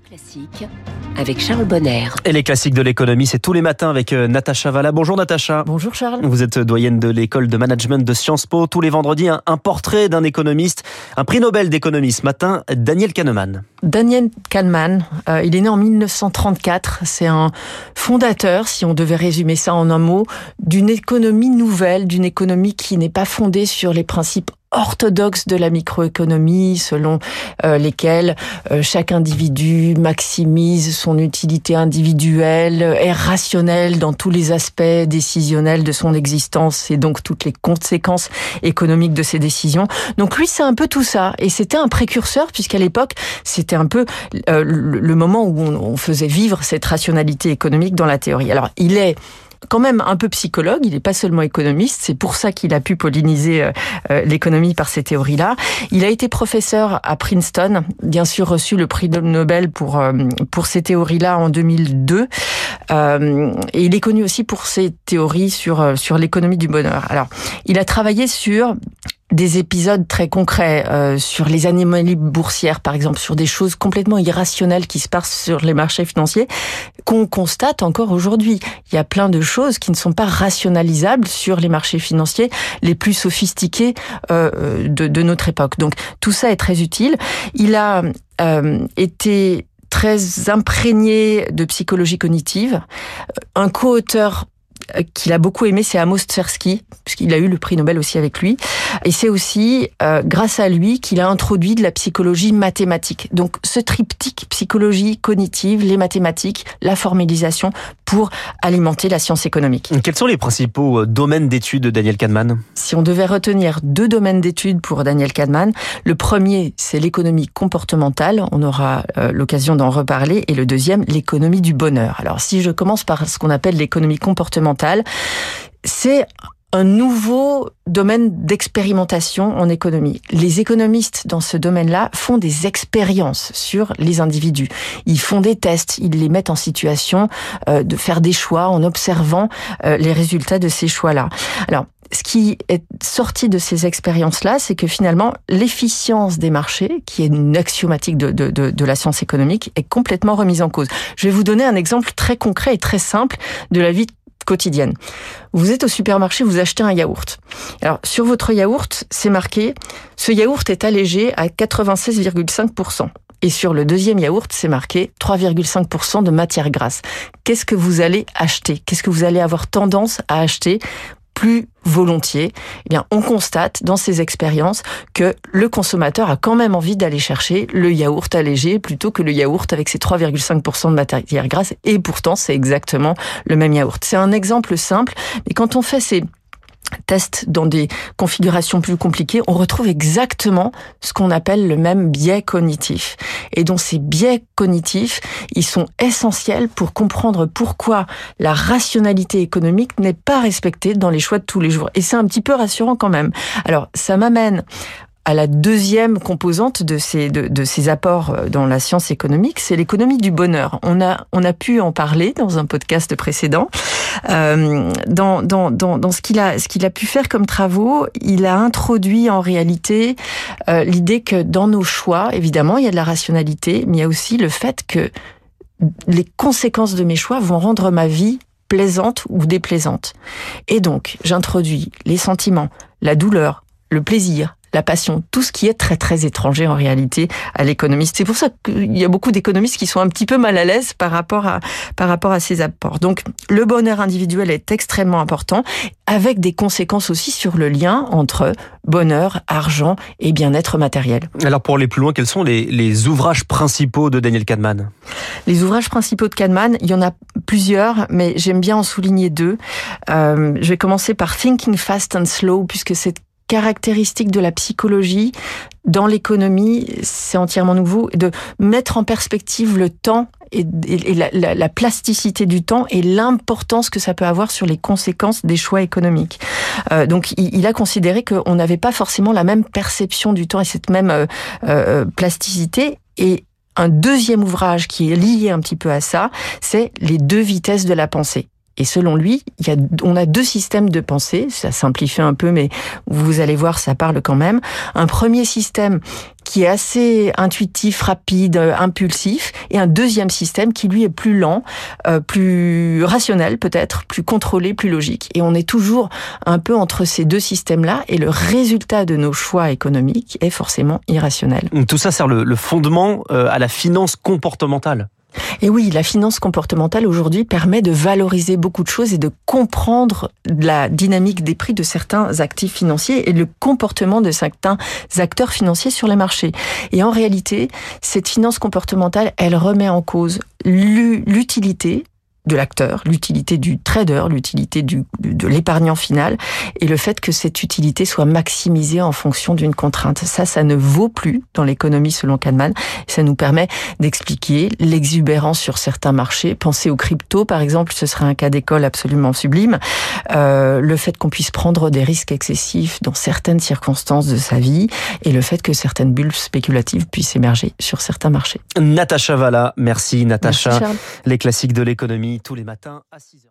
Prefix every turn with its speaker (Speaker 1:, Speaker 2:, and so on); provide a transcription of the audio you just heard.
Speaker 1: Classique avec Charles Bonner.
Speaker 2: Et les classiques de l'économie, c'est tous les matins avec euh, Natacha Valla. Bonjour Natacha.
Speaker 3: Bonjour Charles.
Speaker 2: Vous êtes doyenne de l'école de management de Sciences Po. Tous les vendredis, un, un portrait d'un économiste, un prix Nobel d'économie. Ce matin, Daniel Kahneman.
Speaker 3: Daniel Kahneman, euh, il est né en 1934. C'est un fondateur, si on devait résumer ça en un mot, d'une économie nouvelle, d'une économie qui n'est pas fondée sur les principes orthodoxes de la microéconomie, selon euh, lesquels euh, chaque individu maximise son utilité individuelle, est rationnel dans tous les aspects décisionnels de son existence et donc toutes les conséquences économiques de ses décisions. Donc lui, c'est un peu tout ça. Et c'était un précurseur, puisqu'à l'époque, c'était un peu euh, le, le moment où on, on faisait vivre cette rationalité économique dans la théorie. Alors, il est quand même un peu psychologue, il n'est pas seulement économiste, c'est pour ça qu'il a pu polliniser euh, euh, l'économie par ces théories-là. Il a été professeur à Princeton, bien sûr reçu le prix Nobel pour, euh, pour ces théories-là en 2002. Euh, et il est connu aussi pour ses théories sur, sur l'économie du bonheur. Alors, il a travaillé sur des épisodes très concrets euh, sur les anomalies boursières, par exemple, sur des choses complètement irrationnelles qui se passent sur les marchés financiers, qu'on constate encore aujourd'hui. Il y a plein de choses qui ne sont pas rationalisables sur les marchés financiers les plus sophistiqués euh, de, de, notre époque. Donc tout ça est très utile. Il a euh, été très imprégné de psychologie cognitive, un co-auteur qu'il a beaucoup aimé, c'est Amos Tversky, puisqu'il a eu le prix Nobel aussi avec lui. Et c'est aussi euh, grâce à lui qu'il a introduit de la psychologie mathématique. Donc ce triptyque psychologie cognitive, les mathématiques, la formalisation pour alimenter la science économique.
Speaker 2: Quels sont les principaux euh, domaines d'études de Daniel Kahneman?
Speaker 3: Si on devait retenir deux domaines d'études pour Daniel Kahneman, le premier c'est l'économie comportementale, on aura euh, l'occasion d'en reparler, et le deuxième l'économie du bonheur. Alors si je commence par ce qu'on appelle l'économie comportementale, c'est un nouveau domaine d'expérimentation en économie. Les économistes dans ce domaine-là font des expériences sur les individus. Ils font des tests, ils les mettent en situation euh, de faire des choix en observant euh, les résultats de ces choix-là. Alors, ce qui est sorti de ces expériences-là, c'est que finalement, l'efficience des marchés, qui est une axiomatique de, de, de, de, la science économique, est complètement remise en cause. Je vais vous donner un exemple très concret et très simple de la vie quotidienne. Vous êtes au supermarché, vous achetez un yaourt. Alors, sur votre yaourt, c'est marqué, ce yaourt est allégé à 96,5%. Et sur le deuxième yaourt, c'est marqué 3,5% de matière grasse. Qu'est-ce que vous allez acheter? Qu'est-ce que vous allez avoir tendance à acheter plus volontiers, eh bien, on constate dans ces expériences que le consommateur a quand même envie d'aller chercher le yaourt allégé plutôt que le yaourt avec ses 3,5% de matière grasse. Et pourtant, c'est exactement le même yaourt. C'est un exemple simple, mais quand on fait ces tests dans des configurations plus compliquées, on retrouve exactement ce qu'on appelle le même biais cognitif. Et donc ces biais cognitifs, ils sont essentiels pour comprendre pourquoi la rationalité économique n'est pas respectée dans les choix de tous les jours. Et c'est un petit peu rassurant quand même. Alors ça m'amène à la deuxième composante de ces, de, de, ces apports dans la science économique, c'est l'économie du bonheur. On a, on a pu en parler dans un podcast précédent. Euh, dans, dans, dans, dans ce qu'il a, ce qu'il a pu faire comme travaux, il a introduit en réalité euh, l'idée que dans nos choix, évidemment, il y a de la rationalité, mais il y a aussi le fait que les conséquences de mes choix vont rendre ma vie plaisante ou déplaisante. Et donc, j'introduis les sentiments, la douleur, le plaisir, la passion, tout ce qui est très très étranger en réalité à l'économiste. C'est pour ça qu'il y a beaucoup d'économistes qui sont un petit peu mal à l'aise par rapport à par rapport à ces apports. Donc le bonheur individuel est extrêmement important avec des conséquences aussi sur le lien entre bonheur, argent et bien-être matériel.
Speaker 2: Alors pour aller plus loin, quels sont les, les ouvrages principaux de Daniel Kahneman?
Speaker 3: Les ouvrages principaux de Kahneman, il y en a plusieurs, mais j'aime bien en souligner deux. Euh, je vais commencer par Thinking Fast and Slow, puisque c'est caractéristique de la psychologie dans l'économie, c'est entièrement nouveau, de mettre en perspective le temps et, la, la, la, plasticité du temps et l'importance que ça peut avoir sur les conséquences des choix économiques. Euh, donc, il, il, a considéré qu'on n'avait pas forcément la même perception du temps et cette même euh, euh, plasticité. Et un deuxième ouvrage qui est lié un petit peu à ça, c'est Les deux vitesses de la pensée Et selon lui, il y a, on a deux systèmes de pensée. Ça simplifie un peu, mais vous allez voir, ça parle quand même. Un premier système qui est assez intuitif, rapide, euh, impulsif, et un deuxième système qui lui est plus lent, euh, plus rationnel peut-être, plus contrôlé, plus logique. Et on est toujours un peu entre ces deux systèmes-là, et le résultat de nos choix économiques est forcément irrationnel.
Speaker 2: Tout ça sert le, fondement euh, à la finance comportementale.
Speaker 3: Et oui, la finance comportementale aujourd'hui permet de valoriser beaucoup de choses et de comprendre la dynamique des prix de certains actifs financiers et le comportement de certains acteurs financiers sur les marchés. Et en réalité, cette finance comportementale, elle remet en cause l'utilité de l'acteur, l'utilité du trader, l'utilité du, de l'épargnant final et le fait que cette utilité soit maximisée en fonction d'une contrainte. Ça, ça ne vaut plus dans l'économie selon Kahneman. Ça nous permet d'expliquer l'exubérance sur certains marchés. Pensez aux cryptos, par exemple, ce serait un cas d'école absolument sublime. Euh, le fait qu'on puisse prendre des risques excessifs dans certaines circonstances de sa vie et le fait que certaines bulles spéculatives puissent émerger sur certains marchés.
Speaker 2: Natacha Valla, merci Natacha. Les classiques de l'économie tous les matins à 6h.